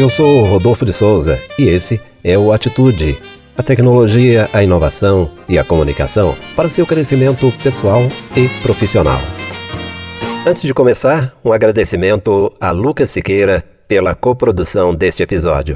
Eu sou Rodolfo de Souza e esse é o Atitude. A tecnologia, a inovação e a comunicação para o seu crescimento pessoal e profissional. Antes de começar, um agradecimento a Lucas Siqueira pela coprodução deste episódio.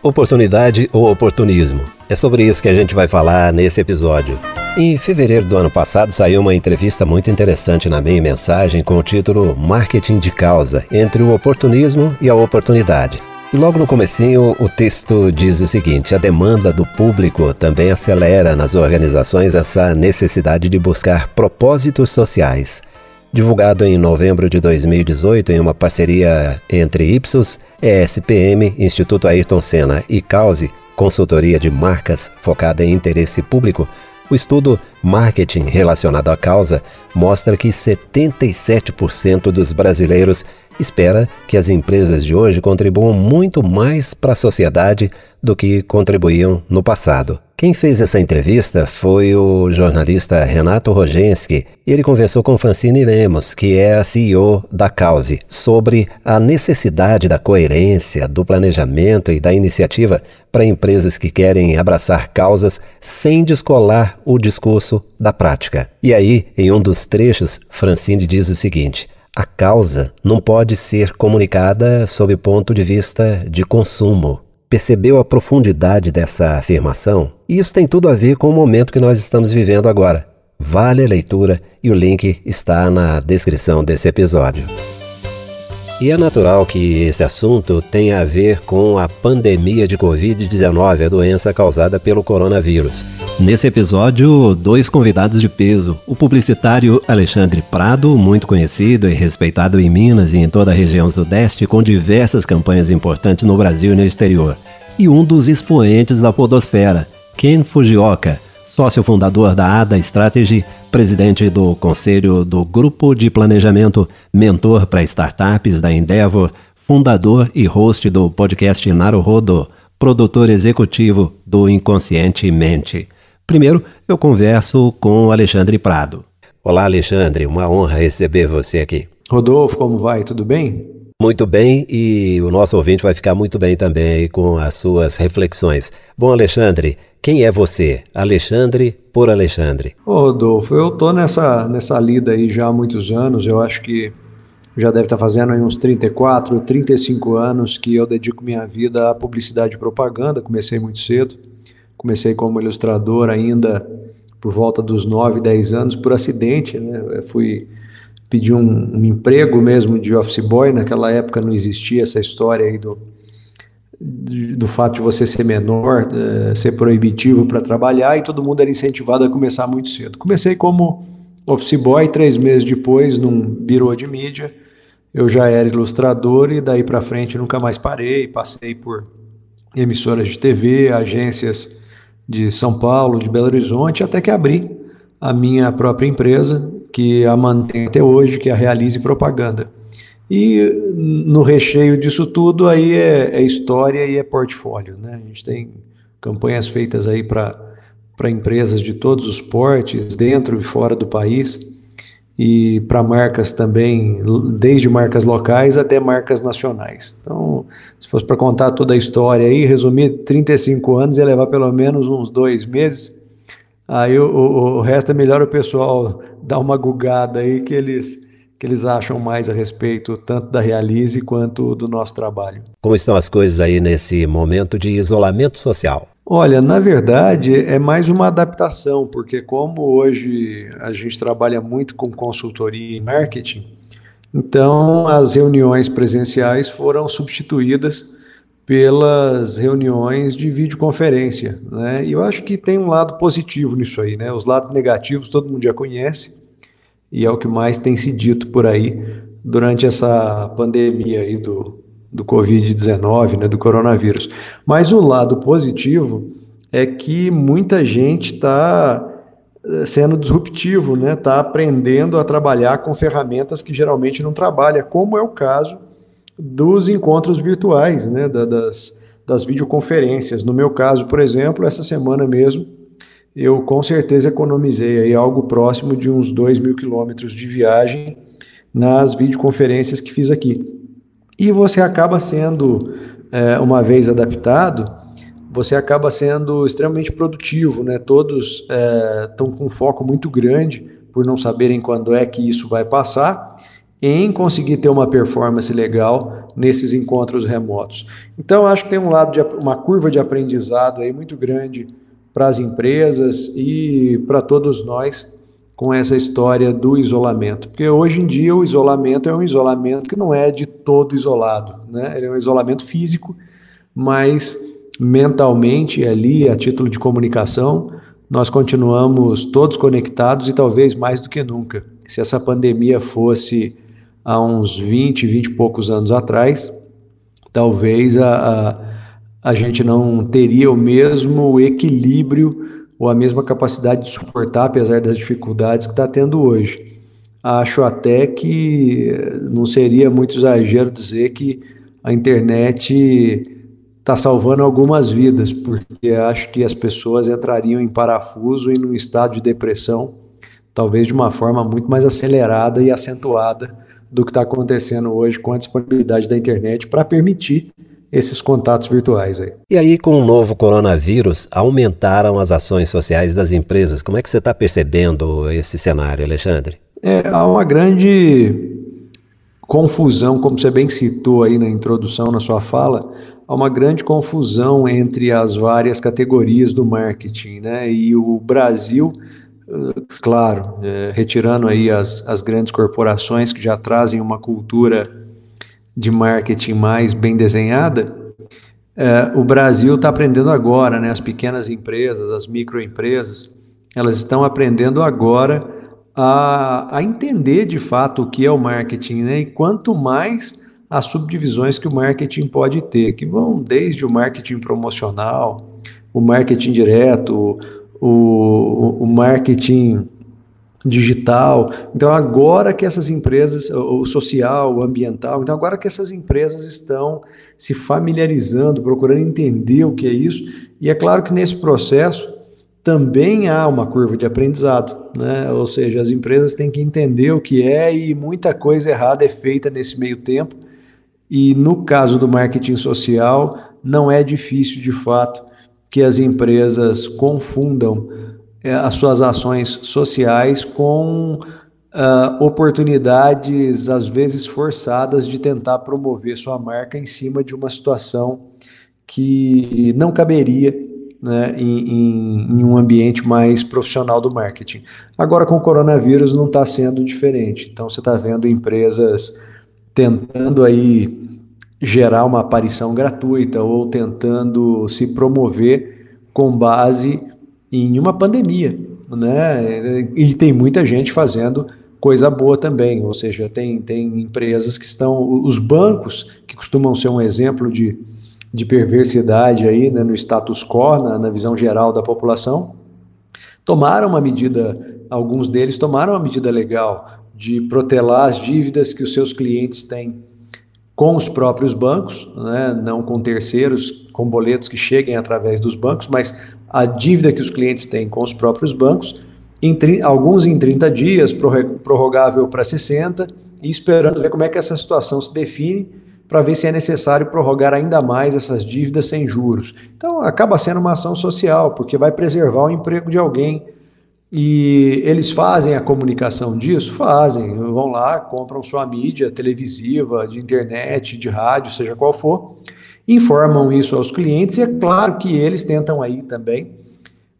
Oportunidade ou oportunismo? É sobre isso que a gente vai falar nesse episódio. Em fevereiro do ano passado saiu uma entrevista muito interessante na minha mensagem com o título Marketing de Causa, entre o oportunismo e a oportunidade. E logo no comecinho o texto diz o seguinte: a demanda do público também acelera nas organizações essa necessidade de buscar propósitos sociais. Divulgado em novembro de 2018 em uma parceria entre Ipsos, ESPM, Instituto Ayrton Senna e Cause, consultoria de marcas focada em interesse público, o estudo Marketing relacionado à causa mostra que 77% dos brasileiros espera que as empresas de hoje contribuam muito mais para a sociedade do que contribuíam no passado. Quem fez essa entrevista foi o jornalista Renato Rogenski ele conversou com Francine Lemos, que é a CEO da Cause, sobre a necessidade da coerência, do planejamento e da iniciativa para empresas que querem abraçar causas sem descolar o discurso da prática. E aí, em um dos trechos, Francine diz o seguinte: a causa não pode ser comunicada sob ponto de vista de consumo. Percebeu a profundidade dessa afirmação? E isso tem tudo a ver com o momento que nós estamos vivendo agora. Vale a leitura e o link está na descrição desse episódio. E é natural que esse assunto tenha a ver com a pandemia de Covid-19, a doença causada pelo coronavírus. Nesse episódio, dois convidados de peso: o publicitário Alexandre Prado, muito conhecido e respeitado em Minas e em toda a região sudeste, com diversas campanhas importantes no Brasil e no exterior, e um dos expoentes da podosfera, Ken Fujioka sócio fundador da ADA Strategy, presidente do Conselho do Grupo de Planejamento Mentor para Startups da Endeavor, fundador e host do podcast Naruhodo, produtor executivo do Inconsciente Mente. Primeiro, eu converso com o Alexandre Prado. Olá, Alexandre, uma honra receber você aqui. Rodolfo, como vai? Tudo bem? Muito bem, e o nosso ouvinte vai ficar muito bem também com as suas reflexões. Bom, Alexandre, quem é você? Alexandre por Alexandre. Ô, Rodolfo, eu tô nessa, nessa lida aí já há muitos anos, eu acho que já deve estar tá fazendo aí uns 34, 35 anos que eu dedico minha vida à publicidade e propaganda, comecei muito cedo, comecei como ilustrador ainda por volta dos 9, 10 anos, por acidente, né? Eu fui pedi um, um, emprego mesmo de office boy, naquela época não existia essa história aí do, do fato de você ser menor, é, ser proibitivo para trabalhar, e todo mundo era incentivado a começar muito cedo. Comecei como office boy, três meses depois, num birô de mídia, eu já era ilustrador e daí para frente nunca mais parei, passei por emissoras de TV, agências de São Paulo, de Belo Horizonte, até que abri a minha própria empresa, que a mantém até hoje, que é a Realize Propaganda. E no recheio disso tudo aí é, é história e é portfólio. Né? A gente tem campanhas feitas aí para empresas de todos os portes, dentro e fora do país, e para marcas também, desde marcas locais até marcas nacionais. Então, se fosse para contar toda a história aí, resumir 35 anos, ia levar pelo menos uns dois meses. Aí o, o, o resto é melhor o pessoal dar uma gugada aí que eles que eles acham mais a respeito tanto da Realize quanto do nosso trabalho. Como estão as coisas aí nesse momento de isolamento social? Olha, na verdade é mais uma adaptação, porque como hoje a gente trabalha muito com consultoria e marketing, então as reuniões presenciais foram substituídas pelas reuniões de videoconferência, né? E eu acho que tem um lado positivo nisso aí, né? Os lados negativos todo mundo já conhece e é o que mais tem se dito por aí durante essa pandemia aí do, do Covid-19, né? Do coronavírus. Mas o lado positivo é que muita gente está eh, sendo disruptivo, né? Está aprendendo a trabalhar com ferramentas que geralmente não trabalha, como é o caso dos encontros virtuais, né, da, das, das videoconferências. No meu caso, por exemplo, essa semana mesmo, eu com certeza economizei aí algo próximo de uns 2 mil quilômetros de viagem nas videoconferências que fiz aqui. E você acaba sendo, é, uma vez adaptado, você acaba sendo extremamente produtivo, né? Todos estão é, com foco muito grande por não saberem quando é que isso vai passar, em conseguir ter uma performance legal nesses encontros remotos. Então, acho que tem um lado de uma curva de aprendizado aí muito grande para as empresas e para todos nós com essa história do isolamento. Porque hoje em dia o isolamento é um isolamento que não é de todo isolado, né? Ele é um isolamento físico, mas mentalmente ali, a título de comunicação, nós continuamos todos conectados e talvez mais do que nunca. Se essa pandemia fosse há uns 20, 20 e poucos anos atrás, talvez a, a, a gente não teria o mesmo equilíbrio ou a mesma capacidade de suportar, apesar das dificuldades que está tendo hoje. Acho até que não seria muito exagero dizer que a internet está salvando algumas vidas, porque acho que as pessoas entrariam em parafuso e num estado de depressão, talvez de uma forma muito mais acelerada e acentuada do que está acontecendo hoje com a disponibilidade da internet para permitir esses contatos virtuais aí. E aí, com o novo coronavírus, aumentaram as ações sociais das empresas. Como é que você está percebendo esse cenário, Alexandre? É, há uma grande confusão, como você bem citou aí na introdução, na sua fala, há uma grande confusão entre as várias categorias do marketing, né? E o Brasil, eh, claro, é, retirando aí as, as grandes corporações que já trazem uma cultura de marketing mais bem desenhada, é, o Brasil está aprendendo agora, né? As pequenas empresas, as microempresas, elas estão aprendendo agora a, a entender de fato o que é o marketing, né? E quanto mais as subdivisões que o marketing pode ter, que vão desde o marketing promocional, o marketing direto, o, o marketing digital. Então, agora que essas empresas, o social, o ambiental, então, agora que essas empresas estão se familiarizando, procurando entender o que é isso, e é claro que nesse processo também há uma curva de aprendizado, né? Ou seja, as empresas têm que entender o que é e muita coisa errada é feita nesse meio tempo e no caso do marketing social, não é difícil de fato que as empresas confundam as suas ações sociais com uh, oportunidades, às vezes forçadas, de tentar promover sua marca em cima de uma situação que não caberia né, em, em, em, um ambiente mais profissional do marketing. Agora, com o coronavírus, não está sendo diferente. Então, você está vendo empresas tentando aí gerar uma aparição gratuita ou tentando se promover com base em uma pandemia, né? E tem muita gente fazendo coisa boa também, ou seja, tem, tem empresas que estão, os bancos, que costumam ser um exemplo de, de perversidade aí, né, no status quo, na, na visão geral da população, tomaram uma medida, alguns deles tomaram uma medida legal, de protelar as dívidas que os seus clientes têm com os próprios bancos, né, não com terceiros, com boletos que cheguem através dos bancos, mas a dívida que os clientes têm com os próprios bancos, em, alguns em 30 dias, prorrogável para 60, e esperando ver como é que essa situação se define para ver se é necessário prorrogar ainda mais essas dívidas sem juros. Então acaba sendo uma ação social, porque vai preservar o emprego de alguém e eles fazem a comunicação disso? Fazem. Vão lá, compram sua mídia televisiva, de internet, de rádio, seja qual for, informam isso aos clientes e é claro que eles tentam aí também,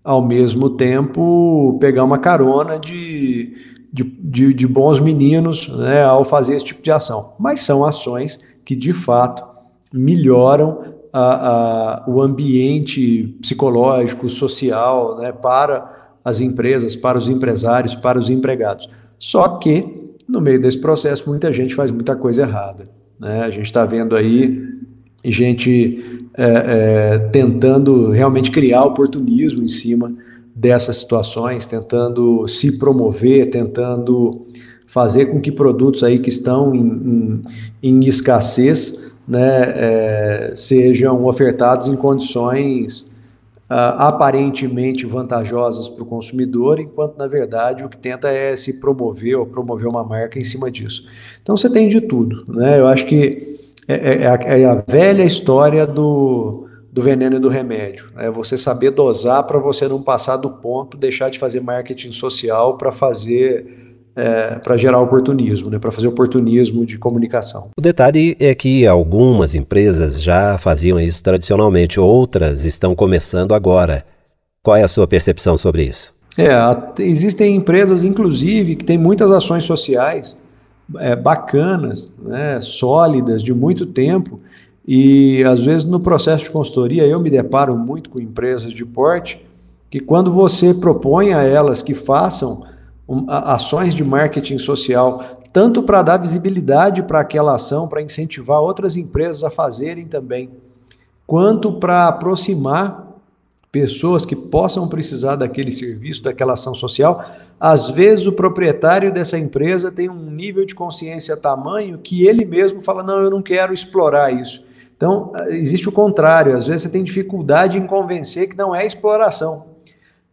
ao mesmo tempo, pegar uma carona de, de, de, de bons meninos né, ao fazer esse tipo de ação. Mas são ações que de fato melhoram a, a, o ambiente psicológico, social né, para as empresas, para os empresários, para os empregados. Só que, no meio desse processo, muita gente faz muita coisa errada. Né? A gente está vendo aí gente é, é, tentando realmente criar oportunismo em cima dessas situações, tentando se promover, tentando fazer com que produtos aí que estão em, em, em escassez né, é, sejam ofertados em condições aparentemente vantajosas para o consumidor, enquanto na verdade o que tenta é se promover ou promover uma marca em cima disso. Então você tem de tudo. Né? Eu acho que é, é, é, a, é a, velha história do, do veneno e do remédio. É você saber dosar para você não passar do ponto, deixar de fazer marketing social para fazer é, para gerar oportunismo, né, para fazer oportunismo de comunicação. O detalhe é que algumas empresas já faziam isso tradicionalmente, outras estão começando agora. Qual é a sua percepção sobre isso? É, existem empresas, inclusive, que têm muitas ações sociais é, bacanas, né, sólidas, de muito tempo, e às vezes no processo de consultoria eu me deparo muito com empresas de porte que quando você propõe a elas que façam ações de marketing social, tanto para dar visibilidade para aquela ação, para incentivar outras empresas a fazerem também, quanto para aproximar pessoas que possam precisar daquele serviço, daquela ação social. Às vezes o proprietário dessa empresa tem um nível de consciência tamanho que ele mesmo fala: "Não, eu não quero explorar isso". Então, existe o contrário, às vezes você tem dificuldade em convencer que não é exploração.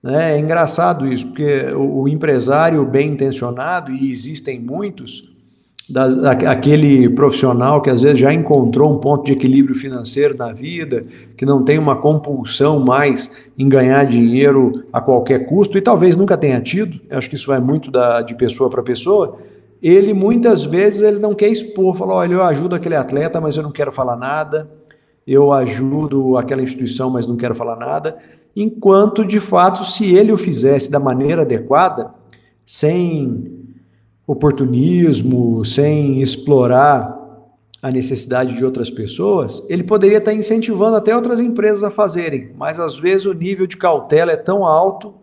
Né? É engraçado isso, porque o empresário bem intencionado, e existem muitos, das, aquele profissional que às vezes já encontrou um ponto de equilíbrio financeiro na vida, que não tem uma compulsão mais em ganhar dinheiro a qualquer custo, e talvez nunca tenha tido, acho que isso vai muito da, de pessoa para pessoa, ele muitas vezes ele não quer expor, fala, olha, eu ajudo aquele atleta, mas eu não quero falar nada, eu ajudo aquela instituição, mas não quero falar nada enquanto de fato, se ele o fizesse da maneira adequada, sem oportunismo, sem explorar a necessidade de outras pessoas, ele poderia estar incentivando até outras empresas a fazerem, mas às vezes o nível de cautela é tão alto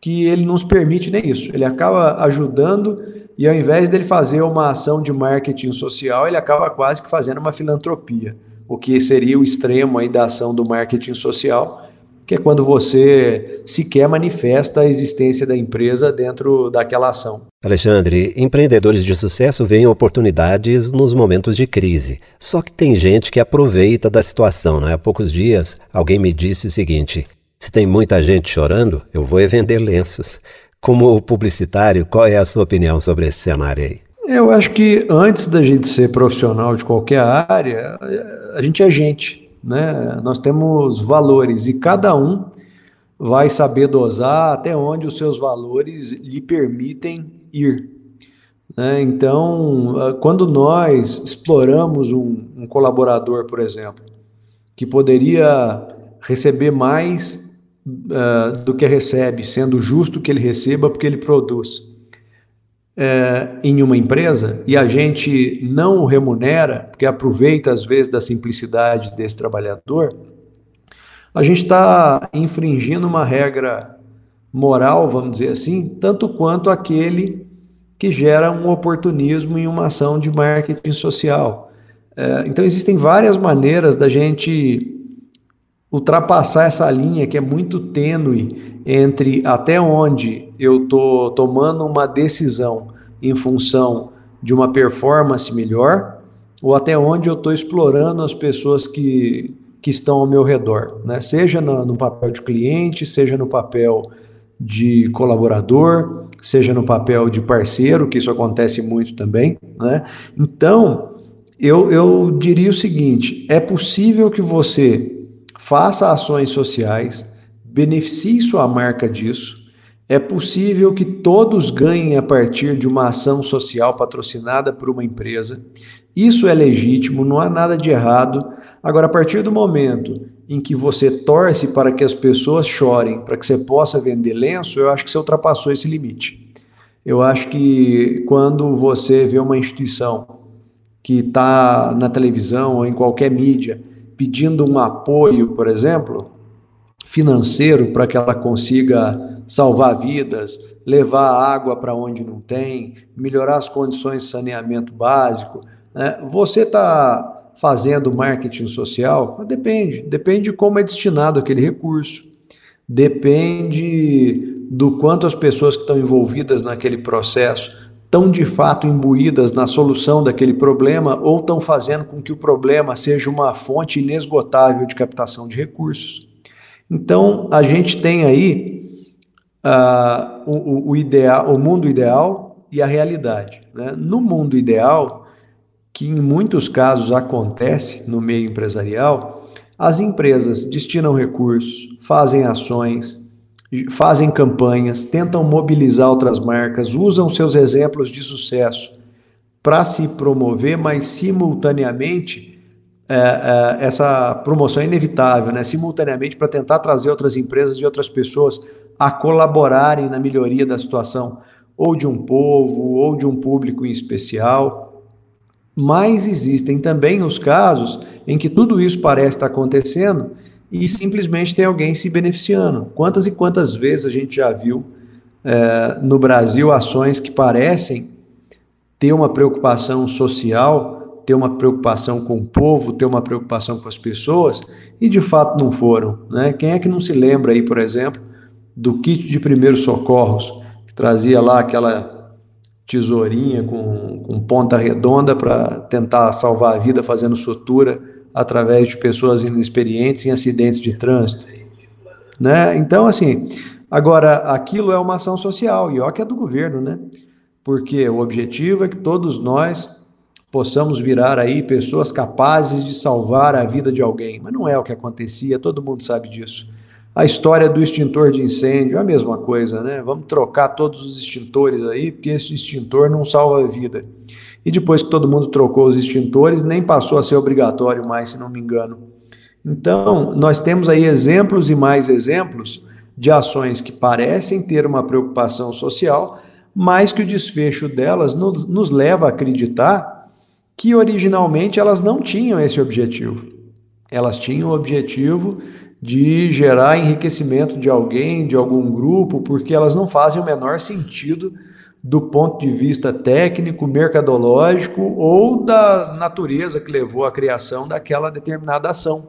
que ele não nos permite nem isso. Ele acaba ajudando e ao invés dele fazer uma ação de marketing social, ele acaba quase que fazendo uma filantropia, o que seria o extremo aí da ação do marketing social, que é quando você sequer manifesta a existência da empresa dentro daquela ação. Alexandre, empreendedores de sucesso veem oportunidades nos momentos de crise. Só que tem gente que aproveita da situação. Né? Há poucos dias, alguém me disse o seguinte: se tem muita gente chorando, eu vou é vender lenços. Como publicitário, qual é a sua opinião sobre esse cenário aí? Eu acho que antes da gente ser profissional de qualquer área, a gente é gente. Né? Nós temos valores e cada um vai saber dosar até onde os seus valores lhe permitem ir. Né? Então, ah, quando nós exploramos um, um colaborador, por exemplo, que poderia receber mais uh, do que recebe, sendo justo que ele receba porque ele produz, é, em uma empresa e a gente não o remunera, porque aproveita às vezes da simplicidade desse trabalhador, a gente está infringindo uma regra moral, vamos dizer assim, tanto quanto aquele que gera um oportunismo em uma ação de marketing social. É, então existem várias maneiras da gente ultrapassar essa linha que é muito tênue entre até onde eu estou tomando uma decisão em função de uma performance melhor ou até onde eu estou explorando as pessoas que, que estão ao meu redor, né? seja no, no papel de cliente, seja no papel de colaborador, seja no papel de parceiro, que isso acontece muito também. Né? Então, eu, eu diria o seguinte: é possível que você faça ações sociais, beneficie sua marca disso. É possível que todos ganhem a partir de uma ação social patrocinada por uma empresa. Isso é legítimo, não há nada de errado. Agora, a partir do momento em que você torce para que as pessoas chorem, para que você possa vender lenço, eu acho que você ultrapassou esse limite. Eu acho que quando você vê uma instituição que está na televisão ou em qualquer mídia pedindo um apoio, por exemplo, financeiro para que ela consiga salvar vidas, levar água para onde não tem, melhorar as condições de saneamento básico. Né? Você está fazendo marketing social? Depende, depende de como é destinado aquele recurso, depende do quanto as pessoas que estão envolvidas naquele processo estão de fato imbuídas na solução daquele problema ou estão fazendo com que o problema seja uma fonte inesgotável de captação de recursos. Então, a gente tem aí uh, o, o, ideal, o mundo ideal e a realidade. Né? No mundo ideal, que em muitos casos acontece no meio empresarial, as empresas destinam recursos, fazem ações, fazem campanhas, tentam mobilizar outras marcas, usam seus exemplos de sucesso para se promover, mas simultaneamente é, é, essa promoção é inevitável, né? simultaneamente para tentar trazer outras empresas e outras pessoas a colaborarem na melhoria da situação, ou de um povo, ou de um público em especial. Mas existem também os casos em que tudo isso parece estar acontecendo e simplesmente tem alguém se beneficiando. Quantas e quantas vezes a gente já viu é, no Brasil ações que parecem ter uma preocupação social, ter uma preocupação com o povo, ter uma preocupação com as pessoas, e de fato não foram. Né? Quem é que não se lembra aí, por exemplo, do kit de primeiros socorros, que trazia lá aquela tesourinha com, com ponta redonda para tentar salvar a vida fazendo sutura através de pessoas inexperientes em acidentes de trânsito. Né? Então, assim, agora, aquilo é uma ação social, e ó que é do governo, né? Porque o objetivo é que todos nós possamos virar aí pessoas capazes de salvar a vida de alguém. Mas não é o que acontecia, todo mundo sabe disso. A história do extintor de incêndio a mesma coisa, né? Vamos trocar todos os extintores aí, porque esse extintor não salva a vida. E depois que todo mundo trocou os extintores, nem passou a ser obrigatório mais, se não me engano. Então, nós temos aí exemplos e mais exemplos de ações que parecem ter uma preocupação social, mas que o desfecho delas nos, nos leva a acreditar que originalmente elas não tinham esse objetivo. Elas tinham o objetivo de gerar enriquecimento de alguém, de algum grupo, porque elas não fazem o menor sentido do ponto de vista técnico, mercadológico ou da natureza que levou à criação daquela determinada ação.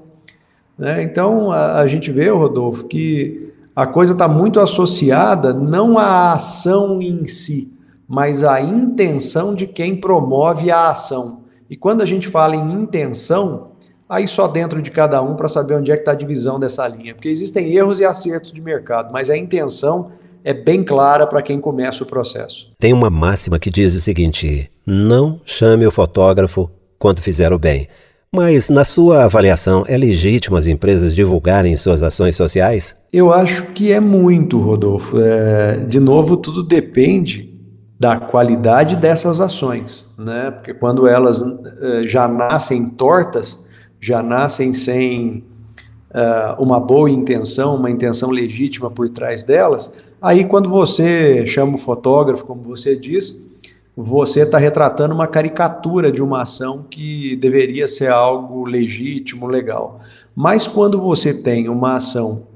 Né? Então a, a, gente vê, Rodolfo, que a coisa está muito associada não à ação em si, mas à intenção de quem promove a ação. E quando a gente fala em intenção, aí só dentro de cada um para saber onde é que está a divisão dessa linha, porque existem erros e acertos de mercado, mas a intenção é bem clara para quem começa o processo. Tem uma máxima que diz o seguinte: não chame o fotógrafo quando fizer o bem. Mas, na sua avaliação, é legítimo as empresas divulgarem suas ações sociais? Eu acho que é muito, Rodolfo. É, de novo, tudo depende da qualidade dessas ações, né? Porque quando elas é, já nascem tortas, já nascem sem uh, uma boa intenção, uma intenção legítima por trás delas, Aí, quando você chama o fotógrafo, como você diz, você está retratando uma caricatura de uma ação que deveria ser algo legítimo, legal. Mas quando você tem uma ação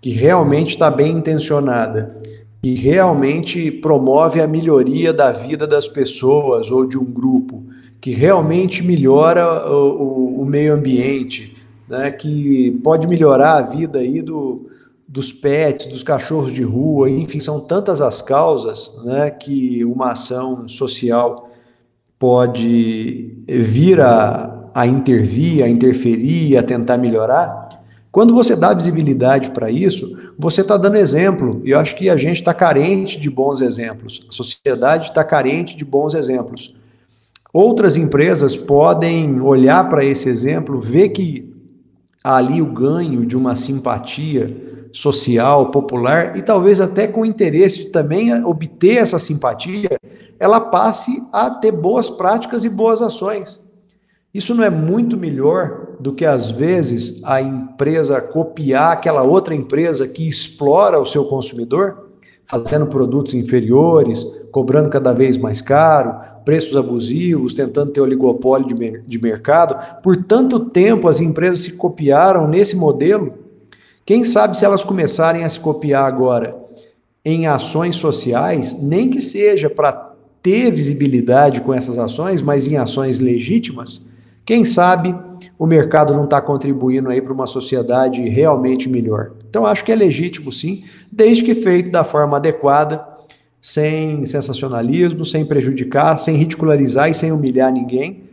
que realmente está bem intencionada, que realmente promove a melhoria da vida das pessoas ou de um grupo, que realmente melhora o, o, o meio ambiente, né, que pode melhorar a vida aí do, dos pets, dos cachorros de rua, enfim, são tantas as causas né, que uma ação social pode vir a, a intervir, a interferir, a tentar melhorar. Quando você dá visibilidade para isso, você está dando exemplo. E eu acho que a gente está carente de bons exemplos. A sociedade está carente de bons exemplos. Outras empresas podem olhar para esse exemplo, ver que há ali o ganho de uma simpatia, social, popular e talvez até com interesse de também obter essa simpatia, ela passe a ter boas práticas e boas ações. Isso não é muito melhor do que às vezes a empresa copiar aquela outra empresa que explora o seu consumidor, fazendo produtos inferiores, cobrando cada vez mais caro, preços abusivos, tentando ter oligopólio de, de mercado. Por tanto tempo as empresas se copiaram nesse modelo quem sabe se elas começarem a se copiar agora em ações sociais, nem que seja para ter visibilidade com essas ações, mas em ações legítimas, quem sabe o mercado não está contribuindo aí para uma sociedade realmente melhor. Então acho que é legítimo sim, desde que feito da forma adequada, sem sensacionalismo, sem prejudicar, sem ridicularizar e sem humilhar ninguém,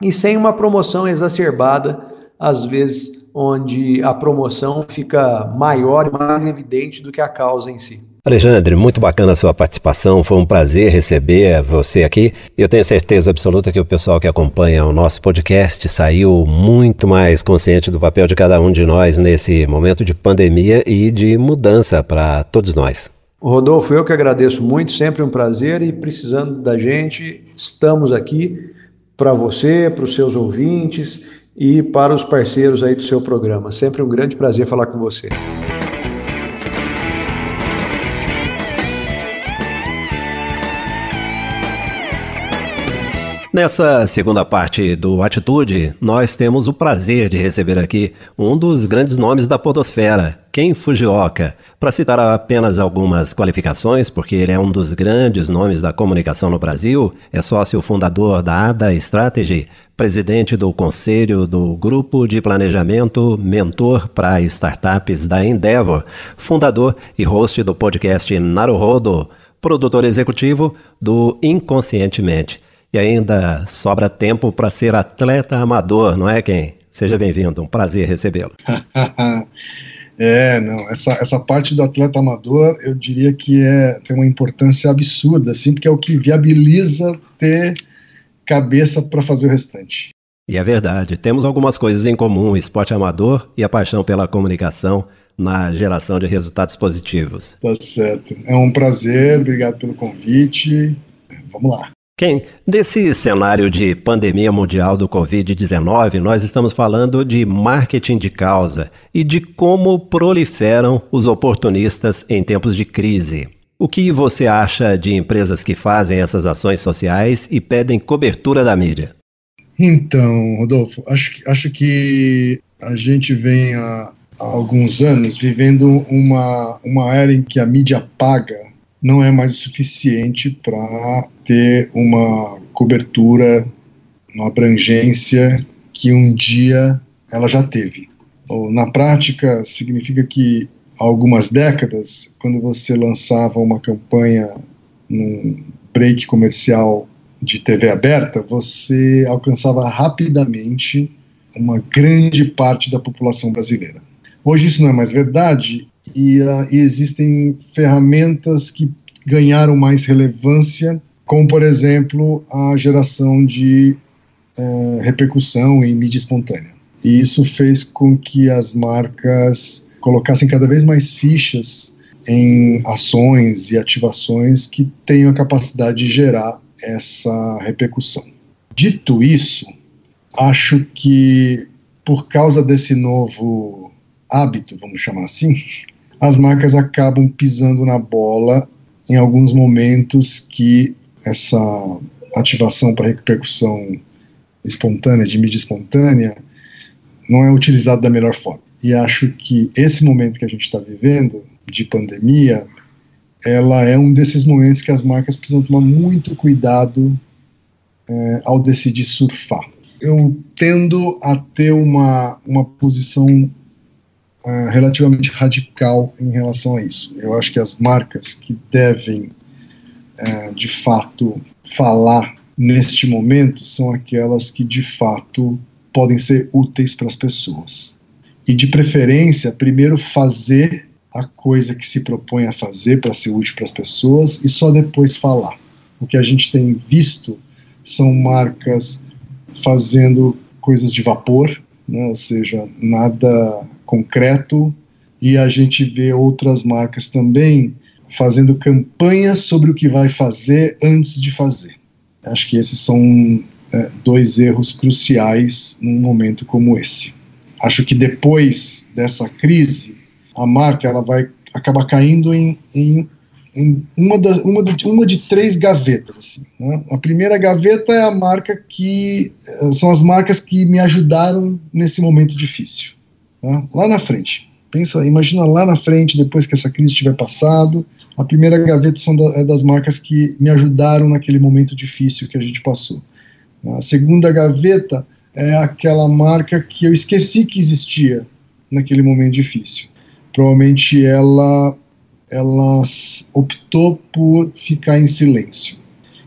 e sem uma promoção exacerbada, às vezes onde a promoção fica maior e mais evidente do que a causa em si. Alexandre, muito bacana a sua participação. Foi um prazer receber você aqui. Eu tenho certeza absoluta que o pessoal que acompanha o nosso podcast saiu muito mais consciente do papel de cada um de nós nesse momento de pandemia e de mudança para todos nós. Rodolfo, eu que agradeço muito, sempre um prazer e precisando da gente, estamos aqui para você, para os seus ouvintes e para os parceiros aí do seu programa. Sempre um grande prazer falar com você. Nessa segunda parte do Atitude, nós temos o prazer de receber aqui um dos grandes nomes da podosfera, Ken Fujioka. Para citar apenas algumas qualificações, porque ele é um dos grandes nomes da comunicação no Brasil, é sócio fundador da ADA Strategy, presidente do conselho do Grupo de Planejamento Mentor para Startups da Endeavor, fundador e host do podcast Naruhodo, produtor executivo do Inconscientemente e ainda sobra tempo para ser atleta amador, não é, quem? Seja bem-vindo, um prazer recebê-lo. é, não, essa, essa parte do atleta amador, eu diria que é, tem uma importância absurda, assim, porque é o que viabiliza ter cabeça para fazer o restante. E é verdade, temos algumas coisas em comum, o esporte amador e a paixão pela comunicação na geração de resultados positivos. Tá certo. É um prazer, obrigado pelo convite. Vamos lá. Quem? Desse cenário de pandemia mundial do Covid-19, nós estamos falando de marketing de causa e de como proliferam os oportunistas em tempos de crise. O que você acha de empresas que fazem essas ações sociais e pedem cobertura da mídia? Então, Rodolfo, acho, acho que a gente vem há, há alguns anos vivendo uma, uma era em que a mídia paga não é mais o suficiente para ter uma cobertura, uma abrangência que um dia ela já teve. Na prática, significa que há algumas décadas, quando você lançava uma campanha num break comercial de TV aberta, você alcançava rapidamente uma grande parte da população brasileira. Hoje isso não é mais verdade e, uh, e existem ferramentas que ganharam mais relevância, como por exemplo a geração de uh, repercussão em mídia espontânea. E isso fez com que as marcas colocassem cada vez mais fichas em ações e ativações que tenham a capacidade de gerar essa repercussão. Dito isso, acho que por causa desse novo hábito, vamos chamar assim, as marcas acabam pisando na bola em alguns momentos que essa ativação para repercussão espontânea, de mídia espontânea, não é utilizada da melhor forma. E acho que esse momento que a gente está vivendo, de pandemia, ela é um desses momentos que as marcas precisam tomar muito cuidado é, ao decidir surfar. Eu tendo a ter uma, uma posição uh, relativamente radical em relação a isso. Eu acho que as marcas que devem, uh, de fato, falar neste momento são aquelas que, de fato, podem ser úteis para as pessoas. E, de preferência, primeiro fazer a coisa que se propõe a fazer para ser útil para as pessoas e só depois falar. O que a gente tem visto são marcas fazendo coisas de vapor, né, ou seja, nada concreto, e a gente vê outras marcas também fazendo campanhas sobre o que vai fazer antes de fazer. Acho que esses são é, dois erros cruciais num momento como esse. Acho que depois dessa crise, a marca ela vai acabar caindo em, em, em uma, da, uma, de, uma de três gavetas. Assim, né? A primeira gaveta é a marca que são as marcas que me ajudaram nesse momento difícil. Tá? Lá na frente. Pensa, imagina lá na frente, depois que essa crise tiver passado, a primeira gaveta são da, é das marcas que me ajudaram naquele momento difícil que a gente passou. A segunda gaveta é aquela marca que eu esqueci que existia naquele momento difícil. Provavelmente ela ela optou por ficar em silêncio.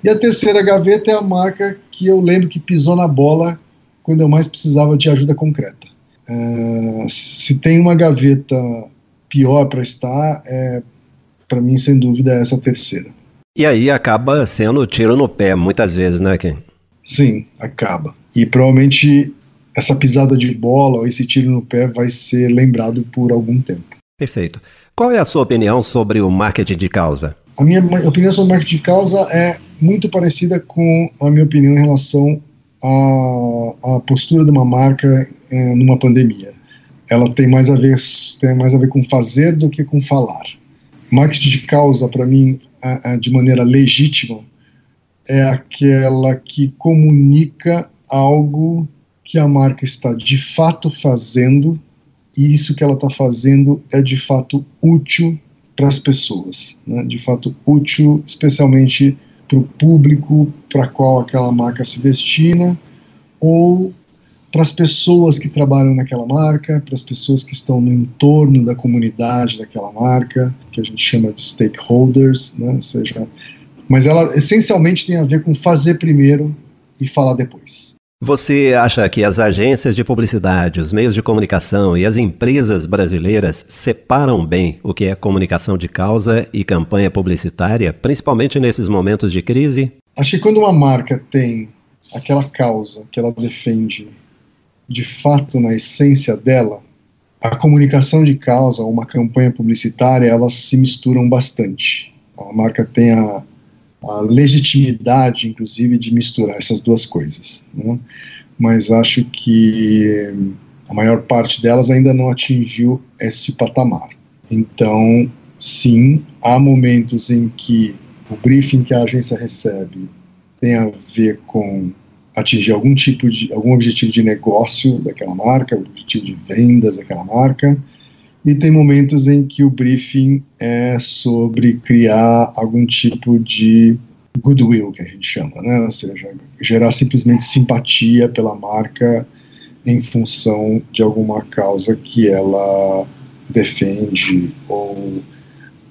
E a terceira gaveta é a marca que eu lembro que pisou na bola quando eu mais precisava de ajuda concreta Uh, se tem uma gaveta pior para estar, é, para mim, sem dúvida, é essa terceira. E aí acaba sendo tiro no pé, muitas vezes, né, Ken? Sim, acaba. E provavelmente essa pisada de bola ou esse tiro no pé vai ser lembrado por algum tempo. Perfeito. Qual é a sua opinião sobre o marketing de causa? A minha opinião sobre marketing de causa é muito parecida com a minha opinião em relação à, à postura de uma marca é, numa pandemia. Ela tem mais a ver tem mais a ver com fazer do que com falar. Marketing de causa, para mim, a, a, de maneira legítima, é aquela que comunica algo que a marca está de fato fazendo e isso que ela está fazendo é de fato útil para as pessoas, né? de fato útil especialmente para o público para qual aquela marca se destina ou para as pessoas que trabalham naquela marca, para as pessoas que estão no entorno da comunidade daquela marca, que a gente chama de stakeholders, né? ou seja, mas ela essencialmente tem a ver com fazer primeiro e falar depois. Você acha que as agências de publicidade, os meios de comunicação e as empresas brasileiras separam bem o que é comunicação de causa e campanha publicitária, principalmente nesses momentos de crise? Acho que quando uma marca tem aquela causa que ela defende de fato na essência dela, a comunicação de causa, uma campanha publicitária, elas se misturam bastante. A marca tem a, a legitimidade, inclusive, de misturar essas duas coisas. Né? Mas acho que a maior parte delas ainda não atingiu esse patamar. Então, sim, há momentos em que o briefing que a agência recebe tem a ver com atingir algum tipo de algum objetivo de negócio daquela marca, objetivo de vendas daquela marca, e tem momentos em que o briefing é sobre criar algum tipo de goodwill, que a gente chama, né? ou seja, gerar simplesmente simpatia pela marca em função de alguma causa que ela defende ou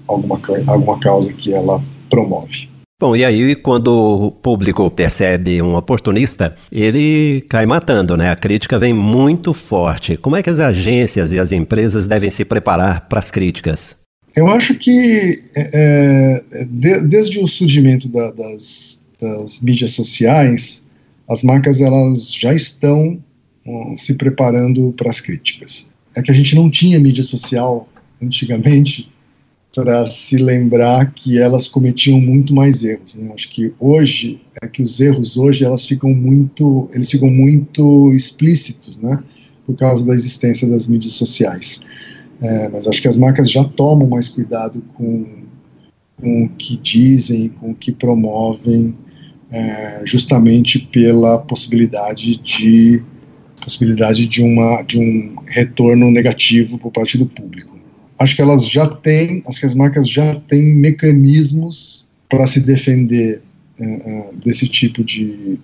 alguma, alguma causa que ela promove. Bom, e aí quando o público percebe um oportunista, ele cai matando, né? A crítica vem muito forte. Como é que as agências e as empresas devem se preparar para as críticas? Eu acho que é, é, de, desde o surgimento da, das, das, mídias sociais, as marcas elas já estão um, se preparando para as críticas. É que a gente não tinha mídia social antigamente para se lembrar que elas cometiam muito mais erros. Né? Acho que hoje é que os erros hoje elas ficam muito, eles ficam muito explícitos, né? Por causa da existência das mídias sociais. É, mas acho que as marcas já tomam mais cuidado com, com o que dizem, com o que promovem, é, justamente pela possibilidade de possibilidade de uma de um retorno negativo por parte do público acho que elas já têm, acho que as marcas já têm mecanismos para se defender uh, desse tipo de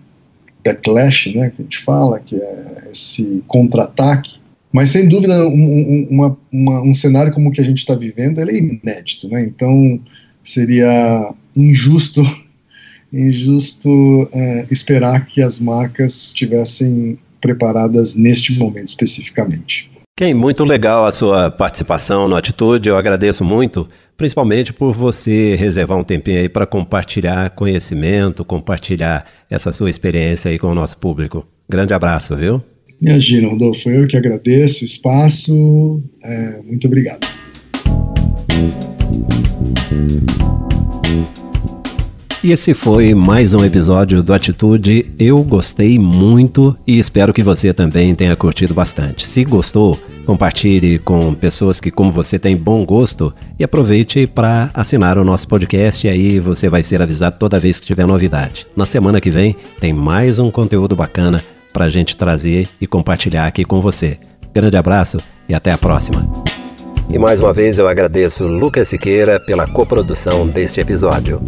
backlash, né, que a gente fala, que é esse contra-ataque. Mas sem dúvida, um, uma, uma, um cenário como o que a gente está vivendo, é inédito, né? Então seria injusto, injusto é, esperar que as marcas estivessem preparadas neste momento especificamente. Ken, muito legal a sua participação no Atitude, eu agradeço muito, principalmente por você reservar um tempinho aí para compartilhar conhecimento, compartilhar essa sua experiência aí com o nosso público. Grande abraço, viu? Imagina, Rodolfo, eu que agradeço o espaço, é, muito obrigado. E esse foi mais um episódio do Atitude. Eu gostei muito e espero que você também tenha curtido bastante. Se gostou, compartilhe com pessoas que, como você, têm bom gosto e aproveite para assinar o nosso podcast. E aí você vai ser avisado toda vez que tiver novidade. Na semana que vem tem mais um conteúdo bacana para a gente trazer e compartilhar aqui com você. Grande abraço e até a próxima. E mais uma vez eu agradeço Lucas Siqueira pela coprodução deste episódio.